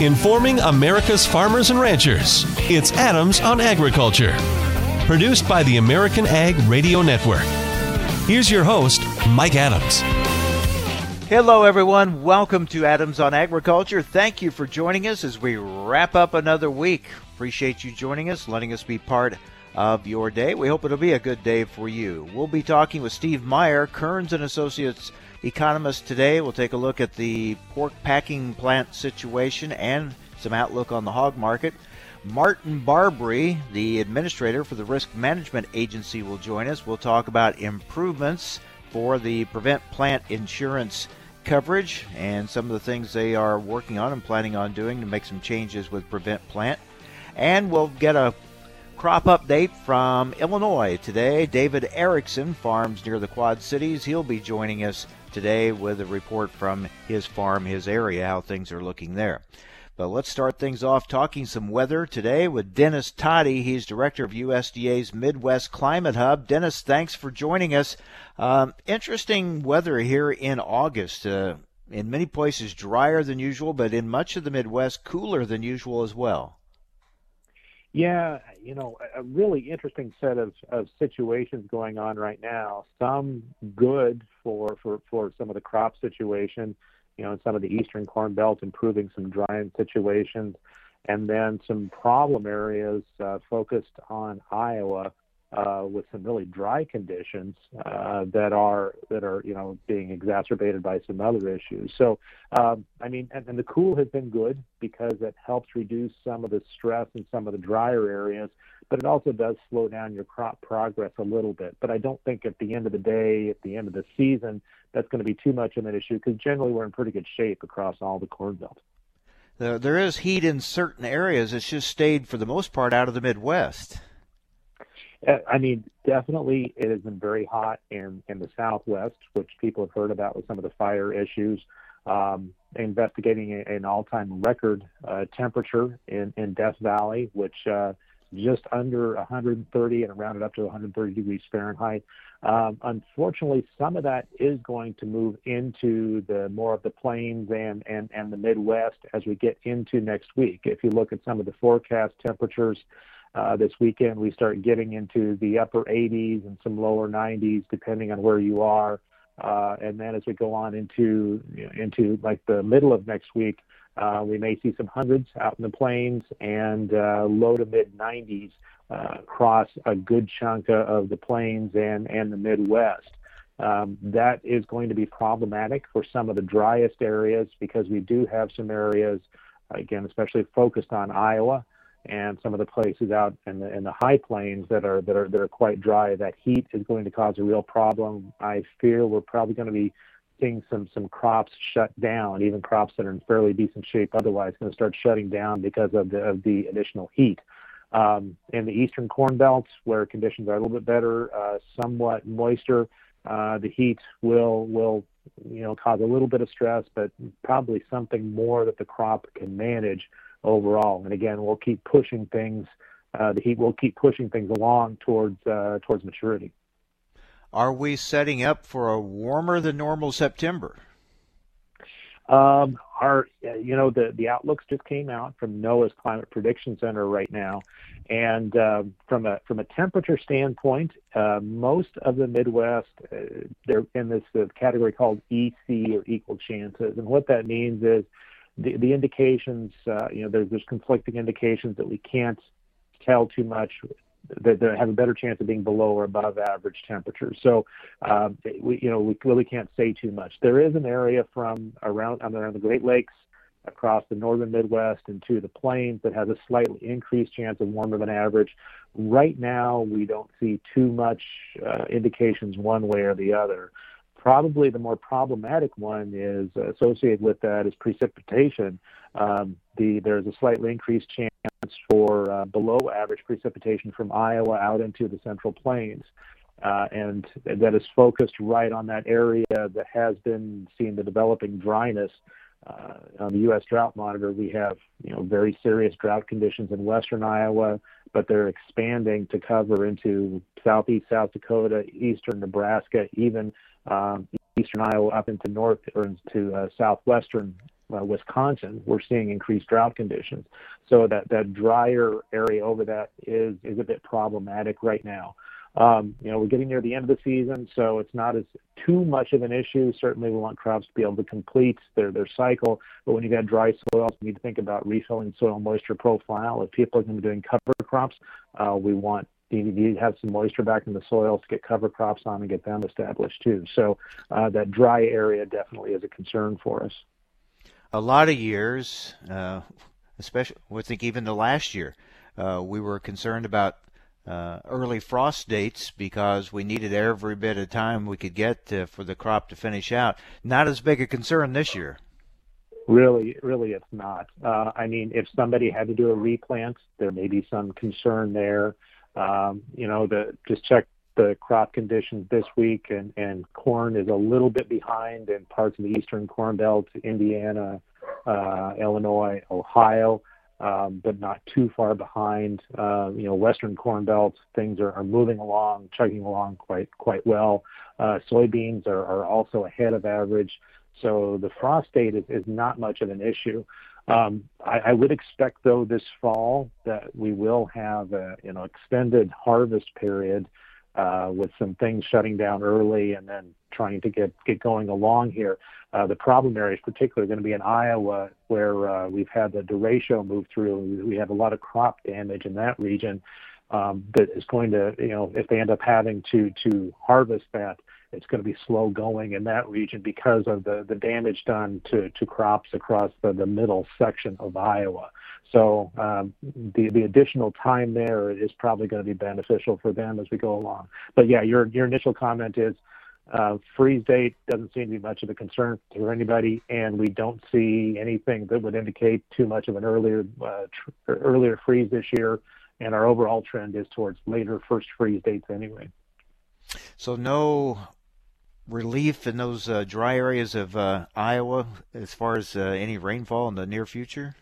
informing America's farmers and ranchers. It's Adams on Agriculture, produced by the American Ag Radio Network. Here's your host, Mike Adams. Hello, everyone. Welcome to Adams on Agriculture. Thank you for joining us as we wrap up another week. Appreciate you joining us, letting us be part of your day. We hope it'll be a good day for you. We'll be talking with Steve Meyer, Kerns and Associates economist today. We'll take a look at the pork packing plant situation and some outlook on the hog market. Martin Barbre, the administrator for the Risk Management Agency, will join us. We'll talk about improvements for the Prevent Plant insurance coverage and some of the things they are working on and planning on doing to make some changes with Prevent Plant. And we'll get a crop update from Illinois today. David Erickson farms near the Quad Cities. He'll be joining us today with a report from his farm, his area, how things are looking there. But let's start things off talking some weather today with Dennis Todey. He's director of USDA's Midwest Climate Hub. Dennis, thanks for joining us. Um, interesting weather here in August. Uh, in many places, drier than usual, but in much of the Midwest, cooler than usual as well. Yeah, you know, a really interesting set of, of situations going on right now. Some good for, for, for some of the crop situation, you know, in some of the eastern corn belt, improving some drying situations, and then some problem areas uh, focused on Iowa uh, with some really dry conditions uh, that are that are you know being exacerbated by some other issues. So um, I mean, and, and the cool has been good because it helps reduce some of the stress in some of the drier areas, but it also does slow down your crop progress a little bit. But I don't think at the end of the day, at the end of the season, that's going to be too much of an issue because generally we're in pretty good shape across all the corn belt. There is heat in certain areas. It's just stayed for the most part out of the Midwest. Uh, I mean, definitely it has been very hot in, in the Southwest, which people have heard about with some of the fire issues. Um, investigating an all time record uh, temperature in, in Death Valley, which uh, just under 130 and rounded up to 130 degrees Fahrenheit. Um, unfortunately, some of that is going to move into the more of the plains and, and, and the Midwest as we get into next week. If you look at some of the forecast temperatures, this weekend, we start getting into the upper 80s and some lower 90s, depending on where you are. Uh, and then as we go on into you know, into like the middle of next week, uh, we may see some hundreds out in the plains and uh, low to mid 90s uh, across a good chunk of the plains and and the Midwest. Um, that is going to be problematic for some of the driest areas because we do have some areas, again, especially focused on Iowa, and some of the places out in the in the high plains that are that are that are quite dry, that heat is going to cause a real problem. I fear we're probably going to be seeing some some crops shut down, even crops that are in fairly decent shape otherwise, going to start shutting down because of the of the additional heat. Um, in the eastern corn belts, where conditions are a little bit better, uh, somewhat moister, uh, the heat will will you know cause a little bit of stress, but probably something more that the crop can manage overall. And again, we'll keep pushing things. Uh, the heat will keep pushing things along towards uh, towards maturity. Are we setting up for a warmer than normal September? Um, our, you know, the the outlooks just came out from NOAA's Climate Prediction Center right now, and uh, from a from a temperature standpoint, uh, most of the Midwest uh, they're in this uh, category called EC or equal chances, and what that means is the, the indications, uh, you know, there's, there's conflicting indications that we can't tell too much that, that have a better chance of being below or above average temperatures. So, um, we, you know, we really can't say too much. There is an area from around around the Great Lakes across the northern Midwest into the plains that has a slightly increased chance of warmer than average. Right now, we don't see too much uh, indications one way or the other. Probably the more problematic one is associated with that is precipitation. Um, the, there's a slightly increased chance for uh, below average precipitation from Iowa out into the central plains. Uh, and that is focused right on that area that has been seeing the developing dryness. Uh, on the U.S. Drought Monitor, we have you know very serious drought conditions in western Iowa, but they're expanding to cover into southeast South Dakota, eastern Nebraska, even um, eastern Iowa up into north or into uh, southwestern uh, Wisconsin, we're seeing increased drought conditions. So that, that drier area over that is, is a bit problematic right now. Um, you know, we're getting near the end of the season, so it's not as too much of an issue. Certainly, we want crops to be able to complete their, their cycle. But when you've got dry soils, we need to think about refilling soil moisture profile. If people are going to be doing cover crops, uh, we want to have some moisture back in the soil to get cover crops on and get them established too. So uh, that dry area definitely is a concern for us. A lot of years, uh, especially I think even the last year, uh, we were concerned about uh, early frost dates because we needed every bit of time we could get to, for the crop to finish out. Not as big a concern this year. Really, really, it's not. Uh, I mean, if somebody had to do a replant, there may be some concern there. Um, you know, the just check the crop conditions this week, and, and corn is a little bit behind in parts of the eastern corn belt, Indiana, uh, Illinois, Ohio but not too far behind. Uh, you know, Western Corn Belt things are, moving along, chugging along quite quite well. Uh, soybeans are, also ahead of average. So the frost date is, not much of an issue. Um, I, would expect though this fall that we will have a you know extended harvest period with some things shutting down early and then trying to get get going along here. Uh, the problem areas, particularly going to be in Iowa, where uh, we've had the derecho move through. We have a lot of crop damage in that region um, that is going to, you know, if they end up having to to harvest that, it's going to be slow going in that region because of the the damage done to to crops across the the middle section of Iowa. So um, the the additional time there is probably going to be beneficial for them as we go along. But yeah, your your initial comment is uh, freeze date doesn't seem to be much of a concern for anybody, and we don't see anything that would indicate too much of an earlier uh, tr- earlier freeze this year. And our overall trend is towards later first freeze dates anyway. So no relief in those uh, dry areas of uh, Iowa as far as uh, any rainfall in the near future.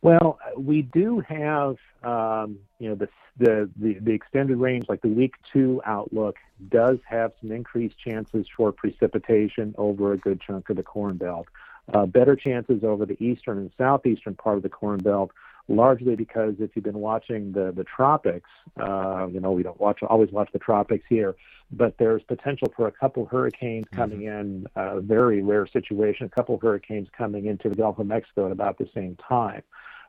Well, we do have, um, you know, the, the, the the extended range, like the week two outlook, does have some increased chances for precipitation over a good chunk of the Corn Belt. Uh, better chances over the eastern and southeastern part of the Corn Belt, largely because if you've been watching the the tropics, uh, you know, we don't watch always watch the tropics here, but there's potential for a couple hurricanes mm-hmm. coming in, a very rare situation, a couple hurricanes coming into the Gulf of Mexico at about the same time.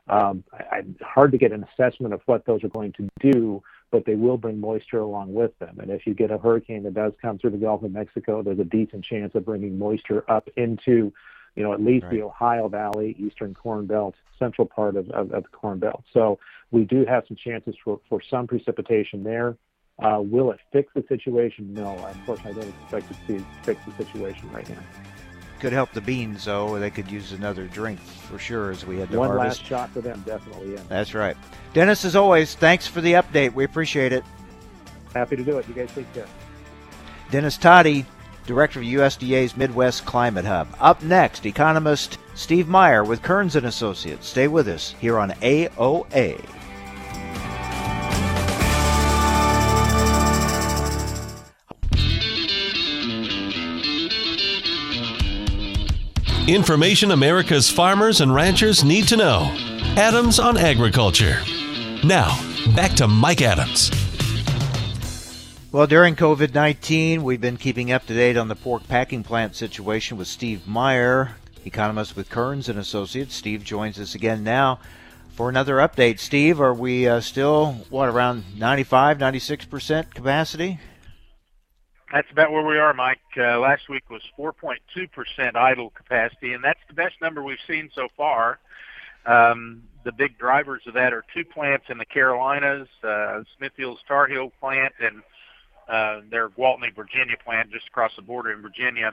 Um, I, I, hard to get an assessment of what those are going to do, but they will bring moisture along with them. And if you get a hurricane that does come through the Gulf of Mexico, there's a decent chance of bringing moisture up into, you know, at least right. the Ohio Valley, Eastern Corn Belt, central part of, of, of, the Corn Belt. So we do have some chances for, for some precipitation there. Uh, will it fix the situation? No, unfortunately, I don't expect it to fix the situation right now could help the beans, though. They could use another drink for sure as we had to One harvest. last shot for them, definitely. Yeah. That's right. Dennis, as always, thanks for the update. We appreciate it. Happy to do it. You guys take care. Dennis Todey, Director of USDA's Midwest Climate Hub. Up next, economist Steve Meyer with Kerns and Associates. Stay with us here on AOA. Information America's farmers and ranchers need to know. Adams on Agriculture. Now, back to Mike Adams. Well, during COVID 19, we've been keeping up to date on the pork packing plant situation with Steve Meyer, economist with Kerns and Associates. Steve joins us again now for another update. Steve, are we uh, still, what, around 95, 96% capacity? That's about where we are, Mike. Uh, last week was 4.2% idle capacity, and that's the best number we've seen so far. Um, the big drivers of that are two plants in the Carolinas, uh, Smithfield's Tar Heel plant and uh, their Gwaltney, Virginia plant just across the border in Virginia.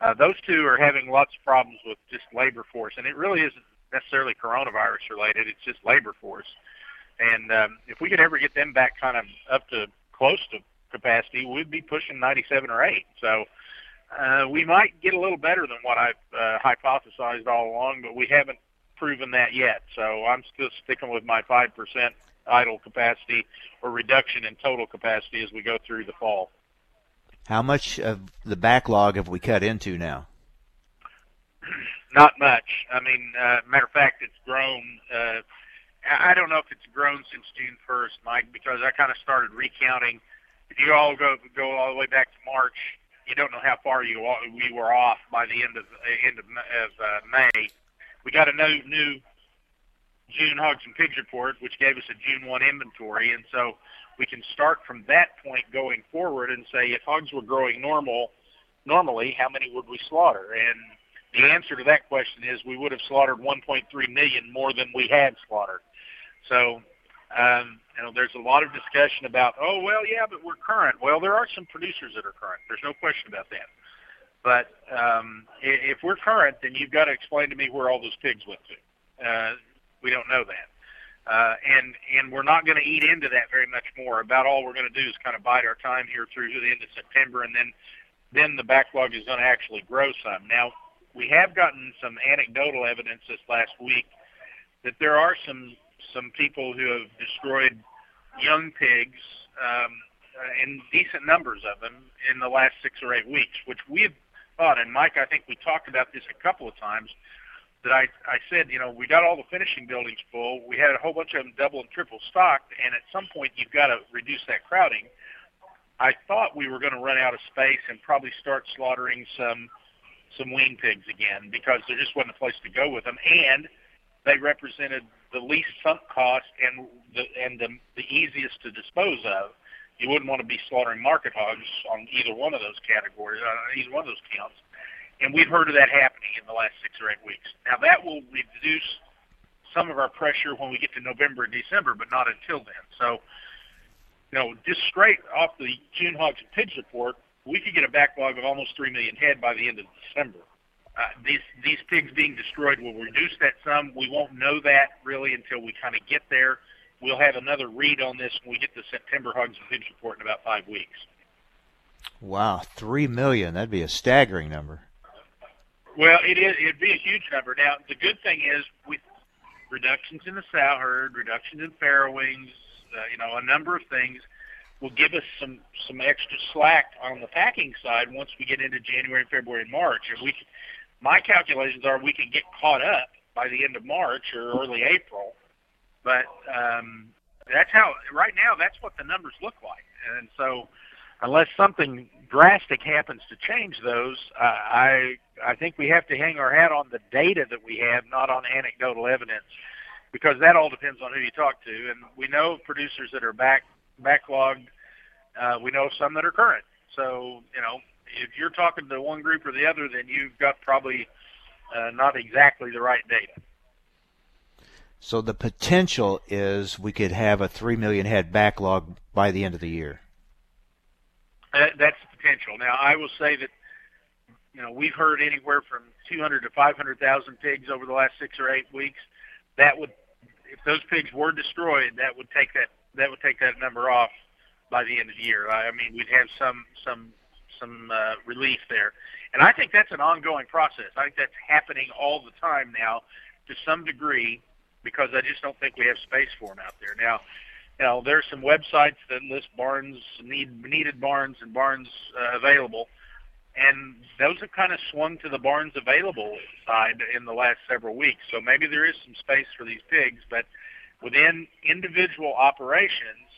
Uh, those two are having lots of problems with just labor force, and it really isn't necessarily coronavirus related. It's just labor force. And um, if we could ever get them back kind of up to close to capacity, we'd be pushing 97 or 8. So uh, we might get a little better than what I've uh, hypothesized all along, but we haven't proven that yet. So I'm still sticking with my 5% idle capacity or reduction in total capacity as we go through the fall. How much of the backlog have we cut into now? not much. I mean, uh, matter of fact, it's grown. Uh, I don't know if it's grown since June 1st, Mike, because I kind of started recounting. If you all go go all the way back to March, you don't know how far you we were off by the end of end of, of uh, May. We got a new new June hogs and pigs report, which gave us a June 1 inventory, and so we can start from that point going forward and say if hogs were growing normal normally, how many would we slaughter? And the answer to that question is we would have slaughtered 1.3 million more than we had slaughtered. So, um, you know, there's a lot of discussion about, oh, well, yeah, but we're current. Well, there are some producers that are current. There's no question about that. But um, if we're current, then you've got to explain to me where all those pigs went to. Uh, we don't know that. Uh, and and we're not going to eat into that very much more. About all we're going to do is kind of bide our time here through the end of September, and then then the backlog is going to actually grow some. Now we have gotten some anecdotal evidence this last week that there are some some people who have destroyed young pigs um, uh, in decent numbers of them in the last six or eight weeks, which we've thought. And Mike, I think we talked about this a couple of times. That I I said, you know, we got all the finishing buildings full. We had a whole bunch of them double and triple stocked, and at some point you've got to reduce that crowding. I thought we were going to run out of space and probably start slaughtering some some wean pigs again because there just wasn't a place to go with them, and they represented the least sunk cost and the and the, the easiest to dispose of. You wouldn't want to be slaughtering market hogs on either one of those categories, on uh, either one of those counts. And we've heard of that happening in the last six or eight weeks. Now that will reduce some of our pressure when we get to November and December, but not until then. So, you know, just straight off the June hogs and pigs report, we could get a backlog of almost three million head by the end of December. Uh, these these pigs being destroyed will reduce that some. We won't know that really until we kind of get there. We'll have another read on this when we get the September hogs and pigs report in about five weeks. Wow, three million. That'd be a staggering number. Well, it is. It'd be a huge number. Now, the good thing is with reductions in the sow herd, reductions in farrowings, uh, you know, a number of things will give us some some extra slack on the packing side once we get into January, February, and March. And we my calculations are we can get caught up by the end of March or early April. But um, that's how right now that's what the numbers look like. And so unless something drastic happens to change those, uh, I I think we have to hang our hat on the data that we have, not on anecdotal evidence, because that all depends on who you talk to. And we know producers that are back backlogged. Uh, we know some that are current. So you know if you're talking to one group or the other, then you've got probably uh, not exactly the right data. So the potential is we could have a three million head backlog by the end of the year. Uh, that's the potential. Now I will say that you know we've heard anywhere from 200 to 500,000 pigs over the last six or eight weeks. That would, if those pigs were destroyed, that would take that that would take that number off by the end of the year. I mean, we'd have some some some uh, relief there. And I think that's an ongoing process. I think that's happening all the time now to some degree because I just don't think we have space for them out there. Now, you know, there's some websites that list barns, need, needed barns and barns uh, available, and those have kind of swung to the barns available side in the last several weeks. So maybe there is some space for these pigs, but within individual operations,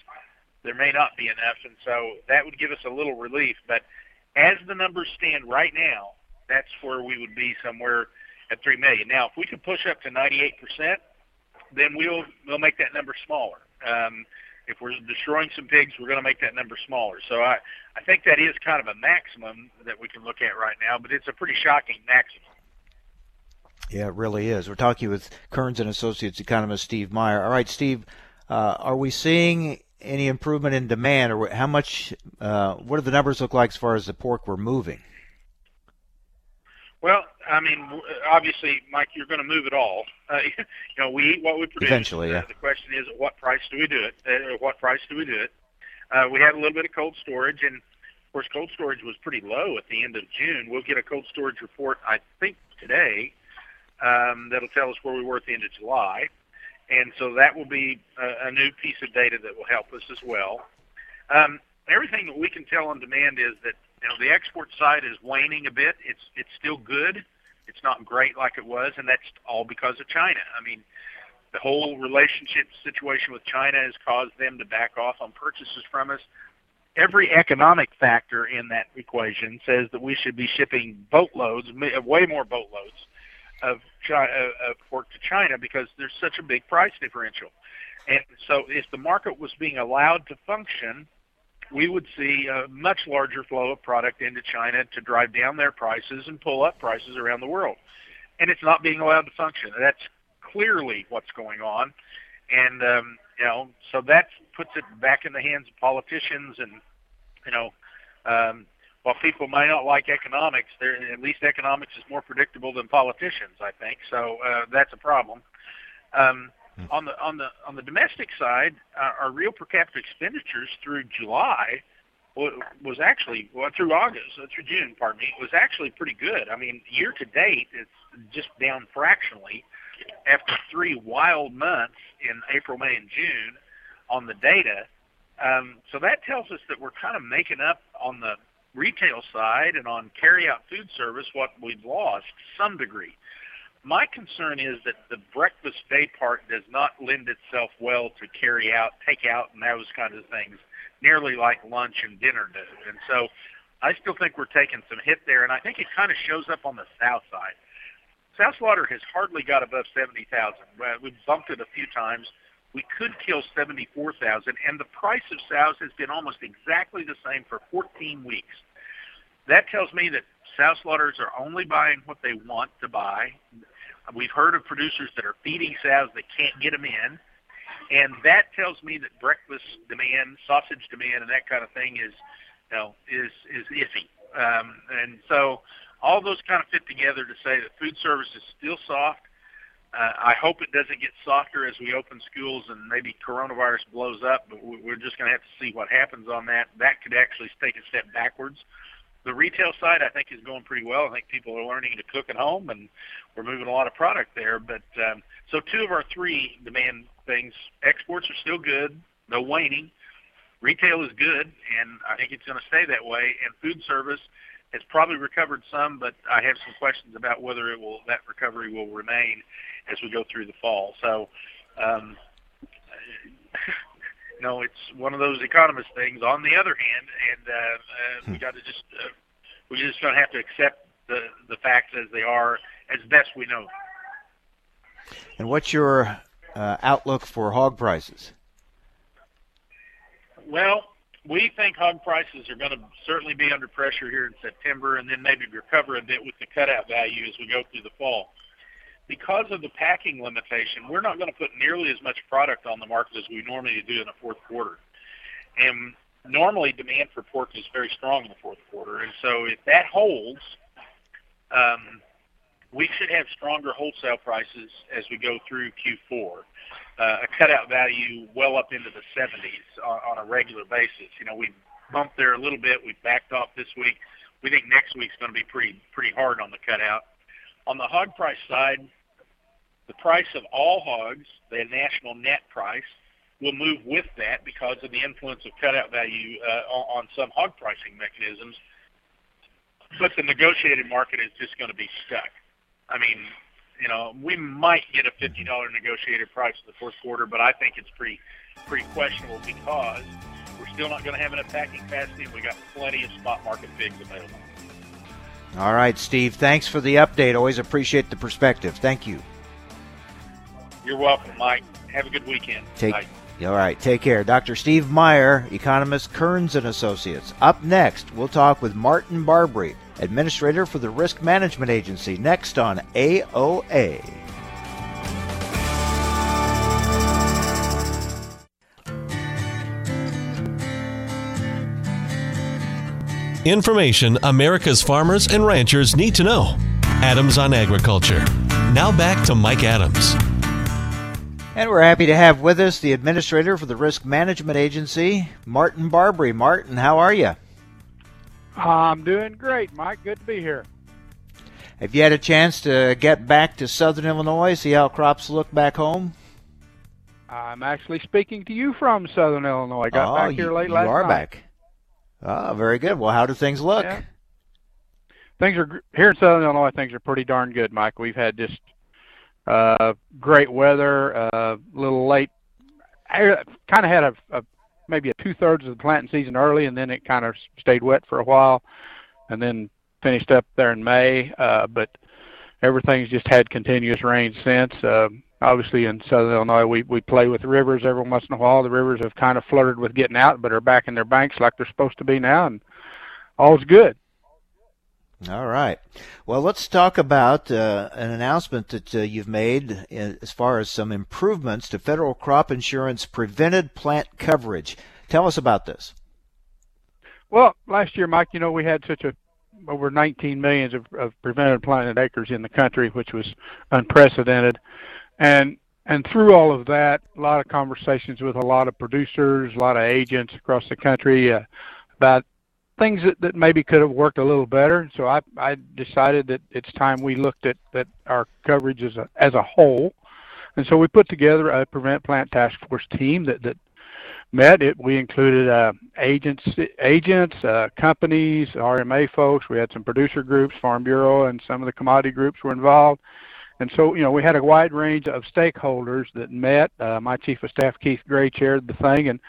there may not be enough, and so that would give us a little relief. But as the numbers stand right now, that's where we would be somewhere at three million. Now, if we could push up to 98 percent, then we'll we'll make that number smaller. Um, if we're destroying some pigs, we're going to make that number smaller. So I I think that is kind of a maximum that we can look at right now, but it's a pretty shocking maximum. Yeah, it really is. We're talking with Kerns and Associates economist Steve Meyer. All right, Steve, uh, are we seeing any improvement in demand, or how much? Uh, what do the numbers look like as far as the pork we're moving? Well, I mean, obviously, Mike, you're going to move it all. Uh, you know, we eat what we produce. Eventually, yeah. Uh, the question is, at what price do we do it? Uh, at what price do we do it? Uh, we had a little bit of cold storage, and of course, cold storage was pretty low at the end of June. We'll get a cold storage report, I think, today. Um, that'll tell us where we were at the end of July and so that will be a, a new piece of data that will help us as well. Um, everything that we can tell on demand is that you know the export side is waning a bit. It's it's still good. It's not great like it was, and that's all because of China. I mean, the whole relationship situation with China has caused them to back off on purchases from us. Every economic factor in that equation says that we should be shipping boatloads, way more boatloads of, China, uh, of pork to China because there's such a big price differential. And so, if the market was being allowed to function, we would see a much larger flow of product into China to drive down their prices and pull up prices around the world. And it's not being allowed to function. That's clearly what's going on. And, um, you know, so that puts it back in the hands of politicians. And, you know, um, while people might not like economics, at least economics is more predictable than politicians, I think. So uh, that's a problem. Um, hmm. on the on the on the domestic side, uh, our real per capita expenditures through July was actually well through August, uh, through June, pardon me, was actually pretty good. I mean, year to date, it's just down fractionally after three wild months in April, May, and June on the data. Um, so that tells us that we're kind of making up on the retail side and on carry-out food service what we've lost to some degree. My concern is that the breakfast day part does not lend itself well to carry out, take out, and those kinds of things, nearly like lunch and dinner do. And so I still think we're taking some hit there, and I think it kind of shows up on the south side. Sow slaughter has hardly got above 70,000. We've bumped it a few times. We could kill 74,000, and the price of sows has been almost exactly the same for 14 weeks. That tells me that sow slaughters are only buying what they want to buy. We've heard of producers that are feeding sows that can't get them in, and that tells me that breakfast demand, sausage demand, and that kind of thing is, you know, is is iffy. Um, and so all those kind of fit together to say that food service is still soft. Uh, I hope it doesn't get softer as we open schools and maybe coronavirus blows up, but we're just going to have to see what happens on that. That could actually take a step backwards. The retail side, I think, is going pretty well. I think people are learning to cook at home, and we're moving a lot of product there. But um, so two of our three demand things: exports are still good, no waning. Retail is good, and I think it's going to stay that way. And food service has probably recovered some, but I have some questions about whether it will that recovery will remain as we go through the fall. So, um, you know, it's one of those economist things. On the other hand, and uh, uh, we got to just uh, we just going to have to accept the the facts as they are as best we know. And what's your uh, outlook for hog prices? Well, we think hog prices are going to certainly be under pressure here in September and then maybe recover a bit with the cutout value as we go through the fall. Because of the packing limitation, we're not going to put nearly as much product on the market as we normally do in the fourth quarter. And normally demand for pork is very strong in the fourth quarter. And so if that holds, um, we should have stronger wholesale prices as we go through Q4 uh, a cutout value well up into the 70s on, on a regular basis. You know, we bumped there a little bit. We backed off this week. We think next week's going to be pretty pretty hard on the cutout. On the hog price side, the price of all hogs, the national net price, will move with that because of the influence of cutout value uh, on, some hog pricing mechanisms. But the negotiated market is just going to be stuck. I mean, you know, we might get a fifty dollar negotiated price in the fourth quarter, but I think it's pretty pretty questionable because we're still not going to have enough packing capacity, and we got plenty of spot market pigs available. All right, Steve. Thanks for the update. Always appreciate the perspective. Thank you. You're welcome, Mike. Have a good weekend. Take, Bye. All right, take care. Dr. Steve Meyer, economist Kerns and Associates. Up next, we'll talk with Martin Barbre, administrator for the Risk Management Agency, next on AOA. Information America's farmers and ranchers need to know. Adams on Agriculture. Now back to Mike Adams. And we're happy to have with us the administrator for the Risk Management Agency, Martin Barbre. Martin, how are you? I'm doing great, Mike. Good to be here. Have you had a chance to get back to Southern Illinois, see how crops look back home? I'm actually speaking to you from Southern Illinois. I got oh, back here late you, last you are night. back. Oh, very good. Well, how do things look? Yeah. things are here in Southern Illinois. Things are pretty darn good, Mike. We've had just uh, great weather, a uh, little late. I kind of had a, a maybe a two thirds of the planting season early, and then it kind of stayed wet for a while, and then finished up there in May. Uh, but everything's just had continuous rain since. Uh, obviously, in Southern Illinois, we we play with rivers every once in a while. The rivers have kind of flirted with getting out, but are back in their banks like they're supposed to be now, and all's good. All right. Well, let's talk about uh, an announcement that uh, you've made uh, as far as some improvements to federal crop insurance prevented plant coverage. Tell us about this. Well, last year, Mike, you know, we had such a over 19 millions of, of prevented planted acres in the country, which was unprecedented. And and through all of that, a lot of conversations with a lot of producers, a lot of agents across the country uh, about things that, that maybe could have worked a little better. So I, I decided that it's time we looked at, at our coverage as a, as a whole. And so we put together a Prevent Plant Task Force team that, that met. It, we included uh, agents, agents uh, companies, RMA folks. We had some producer groups, Farm Bureau, and some of the commodity groups were involved. And so, you know, we had a wide range of stakeholders that met. Uh, my chief of staff, Keith Gray, chaired the thing, and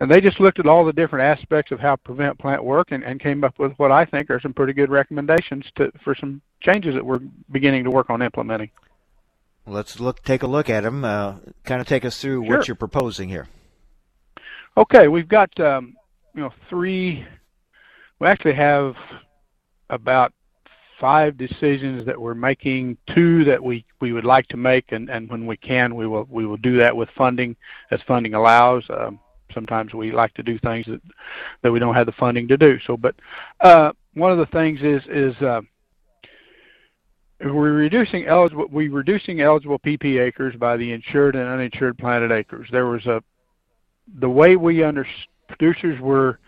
and they just looked at all the different aspects of how prevent plant work and, and came up with what I think are some pretty good recommendations to for some changes that we're beginning to work on implementing. Let's look take a look at them. Uh, kind of take us through sure. what you're proposing here. Okay, we've got um, you know three. We actually have about five decisions that we're making, two that we, we would like to make, and, and when we can, we will we will do that with funding as funding allows. Um, sometimes we like to do things that that we don't have the funding to do. So, but uh, one of the things is is uh, we're reducing eligible we reducing eligible PP acres by the insured and uninsured planted acres. There was a the way we under producers were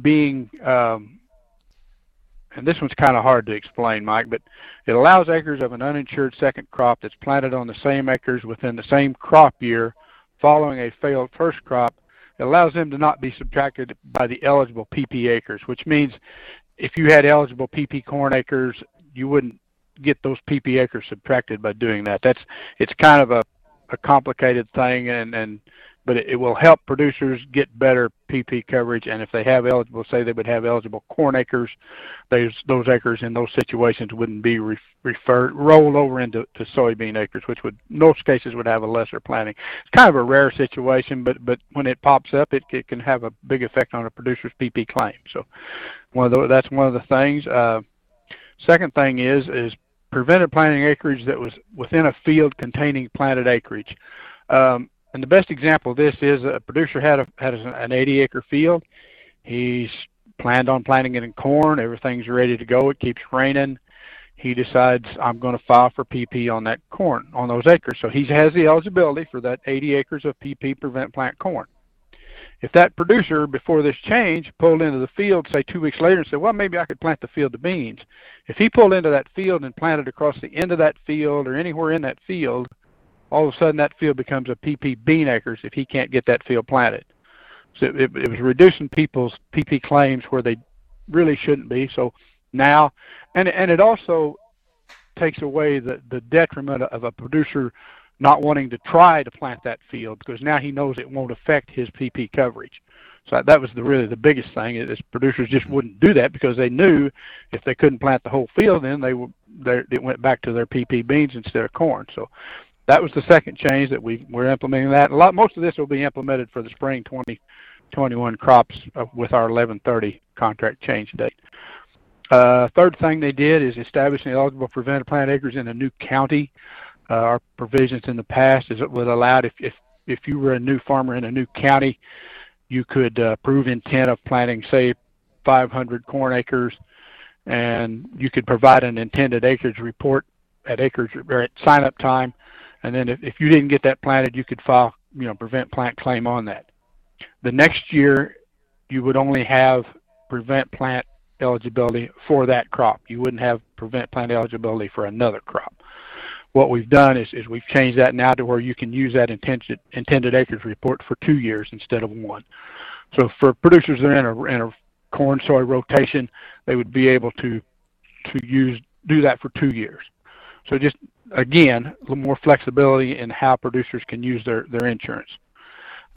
being um, and this one's kind of hard to explain, Mike, but it allows acres of an uninsured second crop that's planted on the same acres within the same crop year following a failed first crop it allows them to not be subtracted by the eligible PP acres, which means if you had eligible PP corn acres, you wouldn't get those PP acres subtracted by doing that. That's it's kind of a, a complicated thing, and and but it, will help producers get better PP coverage. And if they have eligible, say they would have eligible corn acres, those those acres in those situations wouldn't be re, referred rolled over into to soybean acres, which would in most cases would have a lesser planting. It's kind of a rare situation, but but when it pops up, it, it can have a big effect on a producer's PP claim. So one of the, that's one of the things. Uh, second thing is is prevented planting acreage that was within a field containing planted acreage. Um, and the best example of this is a producer had a had an 80 acre field. He's planned on planting it in corn. Everything's ready to go. It keeps raining. He decides I'm going to file for PP on that corn on those acres. So he has the eligibility for that 80 acres of PP prevent plant corn. If that producer before this change pulled into the field, say two weeks later, and said, "Well, maybe I could plant the field of beans," if he pulled into that field and planted across the end of that field or anywhere in that field, all of a sudden that field becomes a PP bean acres if he can't get that field planted. So it, it was reducing people's PP claims where they really shouldn't be. So now, and and it also takes away the the detriment of a producer not wanting to try to plant that field because now he knows it won't affect his PP coverage. So that was the really the biggest thing is producers just wouldn't do that because they knew if they couldn't plant the whole field, then they were they it went back to their PP beans instead of corn. So that was the second change that we we're implementing that. A lot, most of this will be implemented for the spring 2021 crops with our 1130 contract change date. Uh, third thing they did is establishing eligible prevented plant acres in a new county. Uh, our provisions in the past is it would allow if, if if you were a new farmer in a new county, you could uh, prove intent of planting say 500 corn acres, and you could provide an intended acreage report at acreage or at sign up time and then if, if you didn't get that planted, you could file, you know, prevent plant claim on that. The next year, you would only have prevent plant eligibility for that crop. You wouldn't have prevent plant eligibility for another crop. What we've done is, is we've changed that now to where you can use that intended, intended acres report for two years instead of one. So for producers that are in a, in a corn soy rotation, they would be able to to use do that for two years. So just again, a little more flexibility in how producers can use their their insurance.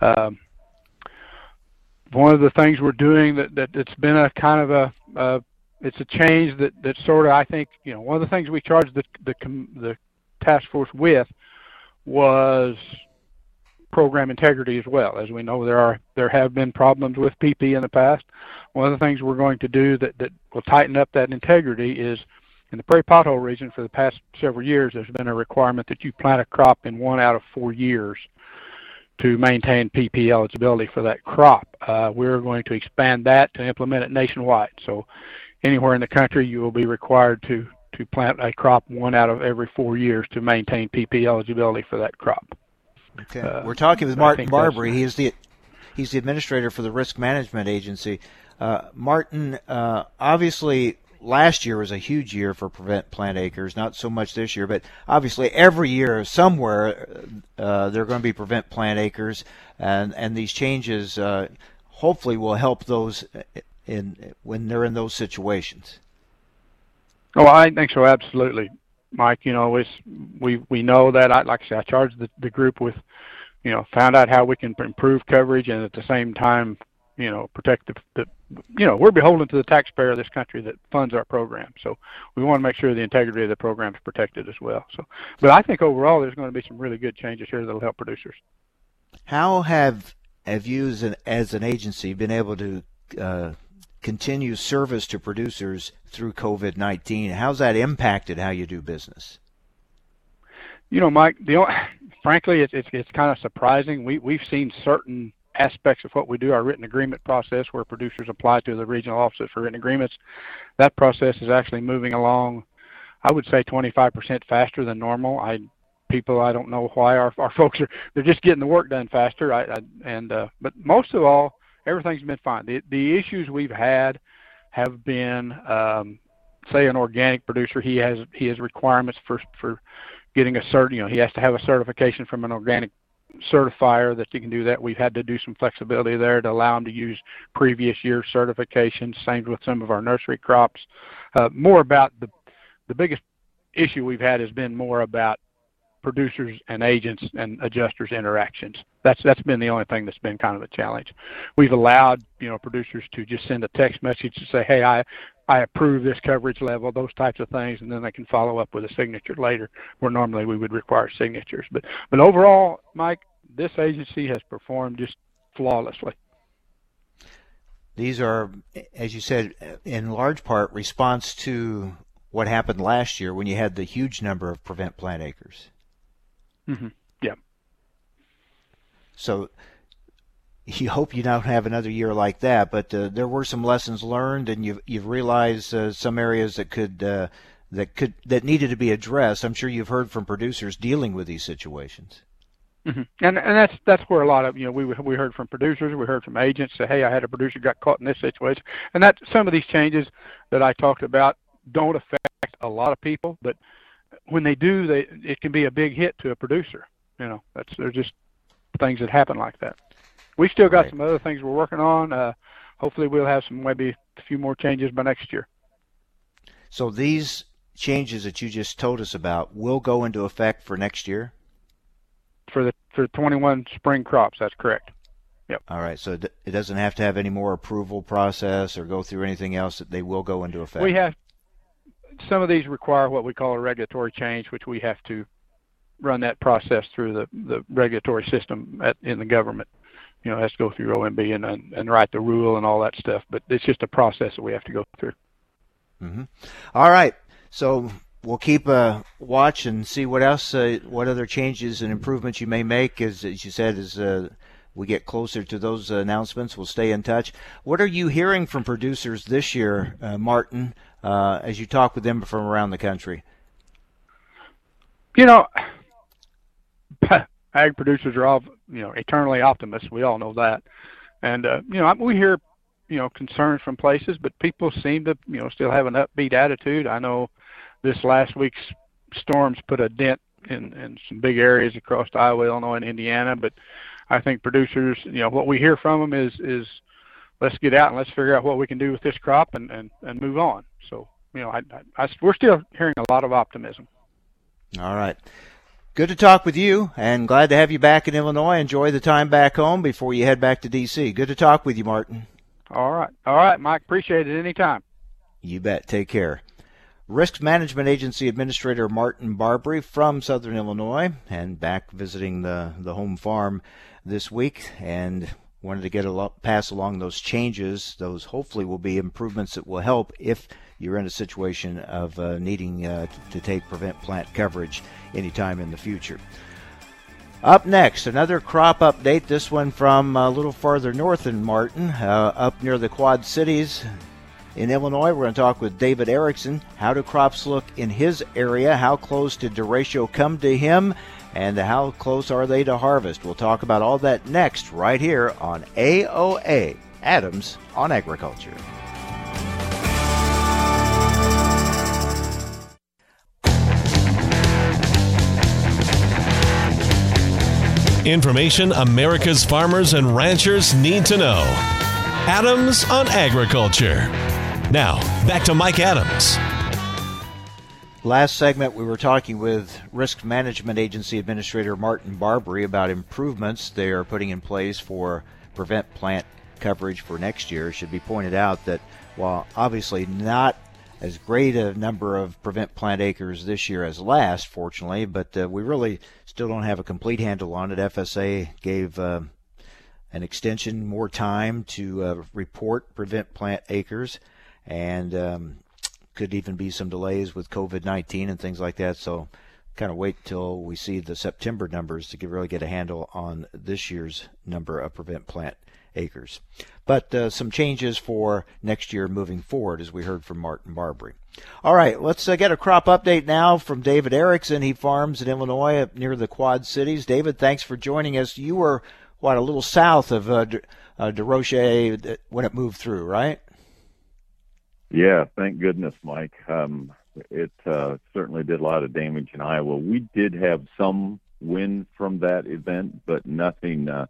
Um, one of the things we're doing that, that it's been a kind of a, a it's a change that, that sort of I think you know one of the things we charged the the, the task force with was program integrity as well. As we know, there are there have been problems with PP in the past. One of the things we're going to do that, that will tighten up that integrity is in the prairie pothole region for the past several years, there's been a requirement that you plant a crop in one out of four years to maintain PP eligibility for that crop. Uh, we're going to expand that to implement it nationwide. So anywhere in the country, you will be required to, to plant a crop one out of every four years to maintain PP eligibility for that crop. Okay. Uh, We're talking with Martin Barbre. He's the he's the administrator for the Risk Management Agency. Uh, Martin, uh, obviously, last year was a huge year for prevent plant acres. Not so much this year, but obviously every year somewhere uh, they're going to be prevent plant acres, and and these changes uh, hopefully will help those in when they're in those situations. Oh, I think so. Absolutely, Mike. You know, it's, we we know that. I like I said, I charged the, the group with, you know, found out how we can improve coverage and at the same time you know, protect the, the you know, we're beholden to the taxpayer of this country that funds our program. So we want to make sure the integrity of the program is protected as well. So, but I think overall there's going to be some really good changes here that'll help producers. How have have you as an, as an agency been able to uh, continue service to producers through COVID nineteen? How's that impacted how you do business? You know, Mike. The only, frankly, it's it's, it's kind of surprising. We we've seen certain aspects of what we do, our written agreement process, where producers apply to the regional offices for written agreements, that process is actually moving along, I would say 25% faster than normal. I people I don't know why our our folks are they're just getting the work done faster. I, I and uh, but most of all, everything's been fine. The the issues we've had have been um, say an organic producer he has he has requirements for for getting a cert you know he has to have a certification from an organic certifier that you can do that. We've had to do some flexibility there to allow them to use previous year certifications. Same with some of our nursery crops. Uh, more about the the biggest issue we've had has been more about producers and agents and adjusters interactions. That's that's been the only thing that's been kind of a challenge. We've allowed you know producers to just send a text message to say, hey, I I approve this coverage level, those types of things, and then they can follow up with a signature later, where normally we would require signatures. But but overall, Mike, this agency has performed just flawlessly. These are, as you said, in large part response to what happened last year when you had the huge number of prevent plant acres. Mm-hmm. Yeah. So you hope you don't have another year like that, but uh, there were some lessons learned, and you've you've realized uh, some areas that could uh, that could that needed to be addressed. I'm sure you've heard from producers dealing with these situations. Mm-hmm. And and that's that's where a lot of you know we we heard from producers, we heard from agents say, hey, I had a producer got caught in this situation, and that some of these changes that I talked about don't affect a lot of people, but when they do, they it can be a big hit to a producer. You know, that's they're just things that happen like that. We still got right. some other things we're working on. Uh, hopefully, we'll have some maybe a few more changes by next year. So these changes that you just told us about will go into effect for next year. For the for 21 spring crops, that's correct. Yep. All right. So it doesn't have to have any more approval process or go through anything else. That they will go into effect. We have some of these require what we call a regulatory change, which we have to run that process through the, the regulatory system at, in the government. You know, has to go through OMB and, and, and write the rule and all that stuff. But it's just a process that we have to go through. Mm-hmm. All right. So we'll keep a watch and see what else, uh, what other changes and improvements you may make. As, as you said, as uh, we get closer to those announcements, we'll stay in touch. What are you hearing from producers this year, uh, Martin, uh, as you talk with them from around the country? You know, ag producers are all you know eternally optimists. We all know that, and uh, you know we hear you know concerns from places, but people seem to you know still have an upbeat attitude. I know this last week's storms put a dent in in some big areas across Iowa, Illinois, and Indiana, but I think producers, you know, what we hear from them is is let's get out and let's figure out what we can do with this crop and and and move on. So you know, I, I, I, we're still hearing a lot of optimism. All right. Good to talk with you, and glad to have you back in Illinois. Enjoy the time back home before you head back to D.C. Good to talk with you, Martin. All right. All right, Mike. Appreciate it anytime. You bet. Take care. Risk Management Agency Administrator Martin Barbre from Southern Illinois and back visiting the, the home farm this week and wanted to get a lot, pass along those changes. Those hopefully will be improvements that will help if you're in a situation of uh, needing uh, to take prevent plant coverage anytime in the future. Up next, another crop update. This one from a little farther north in Martin, uh, up near the Quad Cities in Illinois. We're going to talk with David Erickson. How do crops look in his area? How close did derecho come to him? And how close are they to harvest? We'll talk about all that next, right here on AOA Adams on Agriculture. Information America's farmers and ranchers need to know. Adams on Agriculture. Now, back to Mike Adams. Last segment, we were talking with Risk Management Agency Administrator Martin Barbre about improvements they are putting in place for prevent plant coverage for next year. It should be pointed out that while obviously not as great a number of prevent plant acres this year as last, fortunately, but uh, we really still don't have a complete handle on it. FSA gave uh, an extension, more time to uh, report prevent plant acres and um, could even be some delays with COVID 19 and things like that. So, kind of wait till we see the September numbers to get, really get a handle on this year's number of prevent plant acres. But uh, some changes for next year moving forward, as we heard from Martin Barbre. All right, let's uh, get a crop update now from David Erickson. He farms in Illinois up near the Quad Cities. David, thanks for joining us. You were, what, a little south of uh, De, uh, derecho when it moved through, right? Yeah, thank goodness, Mike. Um, it uh, certainly did a lot of damage in Iowa. We did have some wind from that event, but nothing uh,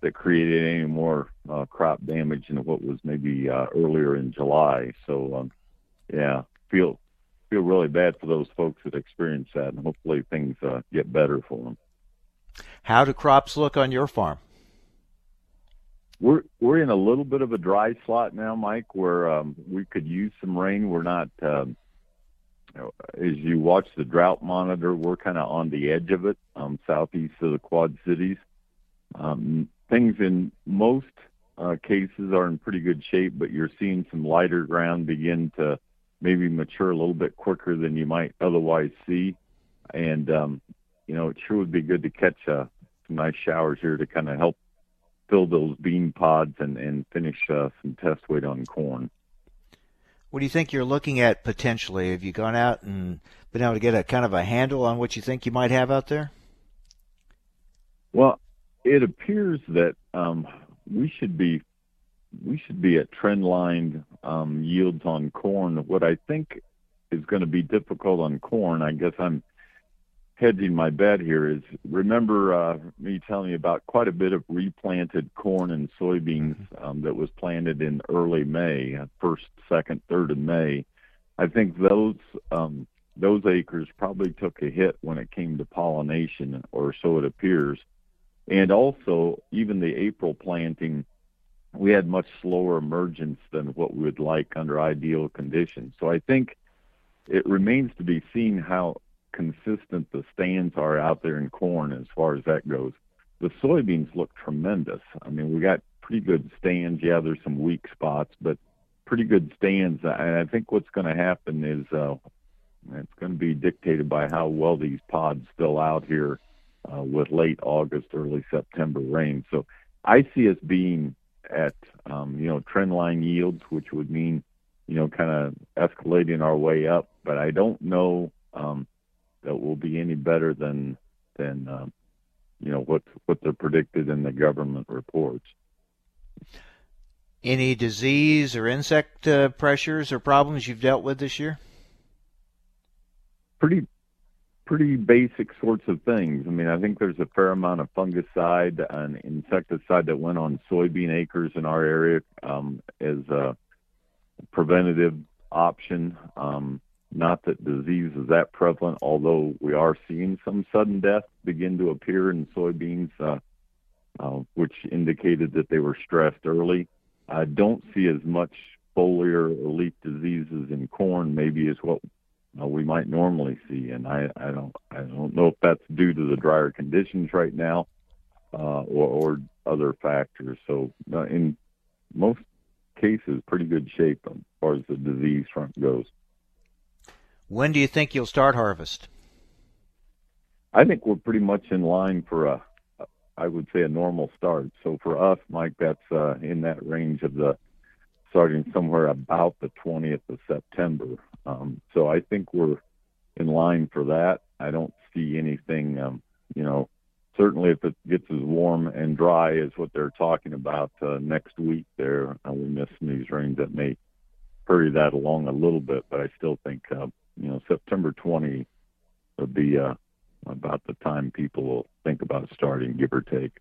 that created any more uh, crop damage than what was maybe uh, earlier in July. So, um, yeah, feel feel really bad for those folks that experienced that, and hopefully things uh, get better for them. How do crops look on your farm? We're we're in a little bit of a dry slot now, Mike, where um, we could use some rain. We're not, um, as you watch the drought monitor, we're kind of on the edge of it, um, southeast of the Quad Cities. Um, things in most uh, cases are in pretty good shape, but you're seeing some lighter ground begin to maybe mature a little bit quicker than you might otherwise see. And um, you know, it sure would be good to catch uh, some nice showers here to kind of help fill those bean pods and, and finish uh, some test weight on corn. What do you think you're looking at potentially? Have you gone out and been able to get a kind of a handle on what you think you might have out there? Well, it appears that um, we should be we should be at trend line um, yields on corn. What I think is going to be difficult on corn, I guess I'm hedging my bet here is remember uh, me telling you about quite a bit of replanted corn and soybeans mm-hmm. um, that was planted in early May, uh, first, second, third of May. I think those um, those acres probably took a hit when it came to pollination, or so it appears. And also, even the April planting, we had much slower emergence than what we would like under ideal conditions. So I think it remains to be seen how consistent the stands are out there in corn as far as that goes. The soybeans look tremendous. I mean, we got pretty good stands. Yeah, there's some weak spots, but pretty good stands. And I think what's going to happen is uh, it's going to be dictated by how well these pods fill out here uh, with late August, early September rain. So I see us being at um, you know trend line yields, which would mean you know kind of escalating our way up. But I don't know um, that will be any better than than um, you know what what they're predicted in the government reports. Any disease or insect uh, pressures or problems you've dealt with this year? Pretty pretty basic sorts of things. I mean, I think there's a fair amount of fungicide and insecticide that went on soybean acres in our area um, as a preventative option. Um, not that disease is that prevalent, although we are seeing some sudden death begin to appear in soybeans, uh, uh, which indicated that they were stressed early. I don't see as much foliar or leaf diseases in corn, maybe as what uh, we might normally see, and I, I don't I don't know if that's due to the drier conditions right now, uh, or, or other factors. So uh, in most cases, pretty good shape as far as the disease front goes. When do you think you'll start harvest? I think we're pretty much in line for a, I would say, a normal start. So for us, Mike, that's uh, in that range of the starting somewhere about the 20th of September. Um, so I think we're in line for that. I don't see anything, um, you know, certainly if it gets as warm and dry as what they're talking about uh, next week there, uh, we miss these rains that may hurry that along a little bit, but I still think uh, you know, September 20 would be uh, about the time people will think about starting, give or take.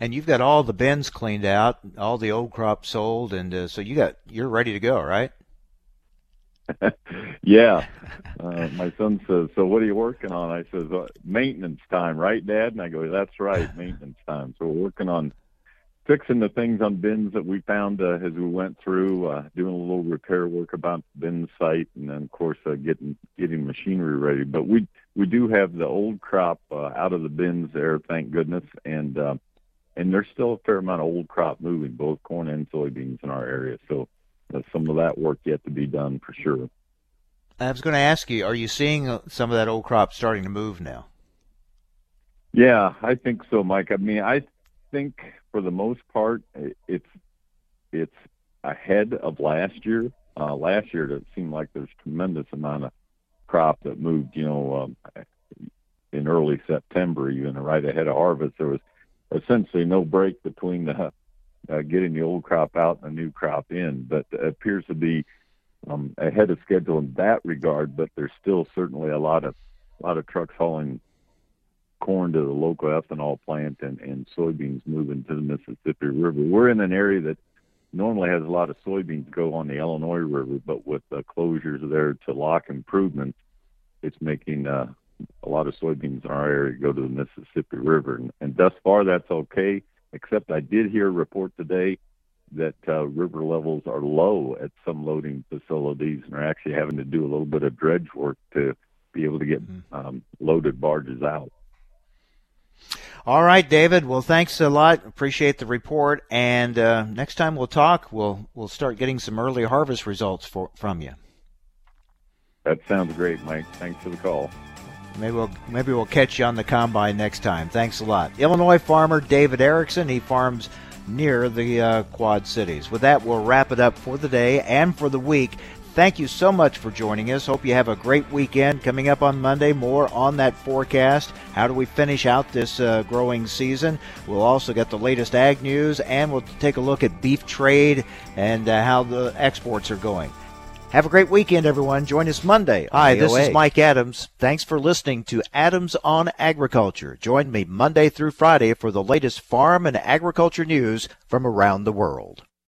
And you've got all the bins cleaned out, all the old crop sold, and uh, so you got you're ready to go, right? yeah. Uh, my son says, "So what are you working on?" I says, uh, "Maintenance time, right, Dad?" And I go, "That's right, maintenance time." So we're working on fixing the things on bins that we found uh, as we went through, uh, doing a little repair work about the bin site, and then of course uh, getting getting machinery ready. But we we do have the old crop uh, out of the bins there, thank goodness, and uh, and there's still a fair amount of old crop moving, both corn and soybeans in our area. So uh, some of that work yet to be done for sure. I was going to ask you, are you seeing uh, some of that old crop starting to move now? Yeah, I think so, Mike. I mean, I think for the most part, it's it's ahead of last year. Uh, last year, it seemed like there's tremendous amount of crop that moved. You know, um, in early September, even right ahead of harvest, there was essentially no break between the uh, getting the old crop out and the new crop in. But it appears to be um, ahead of schedule in that regard. But there's still certainly a lot of a lot of trucks hauling corn to the local ethanol plant and, and soybeans moving to the Mississippi River. We're in an area that normally has a lot of soybeans go on the Illinois River, but with the closures there to lock improvements, it's making uh, a lot of soybeans in our area go to the Mississippi River. And, and thus far, that's okay, except I did hear a report today that uh, river levels are low at some loading facilities and are actually having to do a little bit of dredge work to be able to get mm-hmm. um, loaded barges out. All right, David. Well, thanks a lot. Appreciate the report. And uh, next time we'll talk, we'll we'll start getting some early harvest results for, from you. That sounds great, Mike. Thanks for the call. Maybe we'll maybe we'll catch you on the combine next time. Thanks a lot, Illinois farmer David Erickson. He farms near the uh, Quad Cities. With that, we'll wrap it up for the day and for the week. Thank you so much for joining us. Hope you have a great weekend. Coming up on Monday, more on that forecast. How do we finish out this uh, growing season? We'll also get the latest ag news and we'll take a look at beef trade and uh, how the exports are going. Have a great weekend, everyone. Join us Monday. Hi, this is Mike Adams. Thanks for listening to Adams on Agriculture. Join me Monday through Friday for the latest farm and agriculture news from around the world.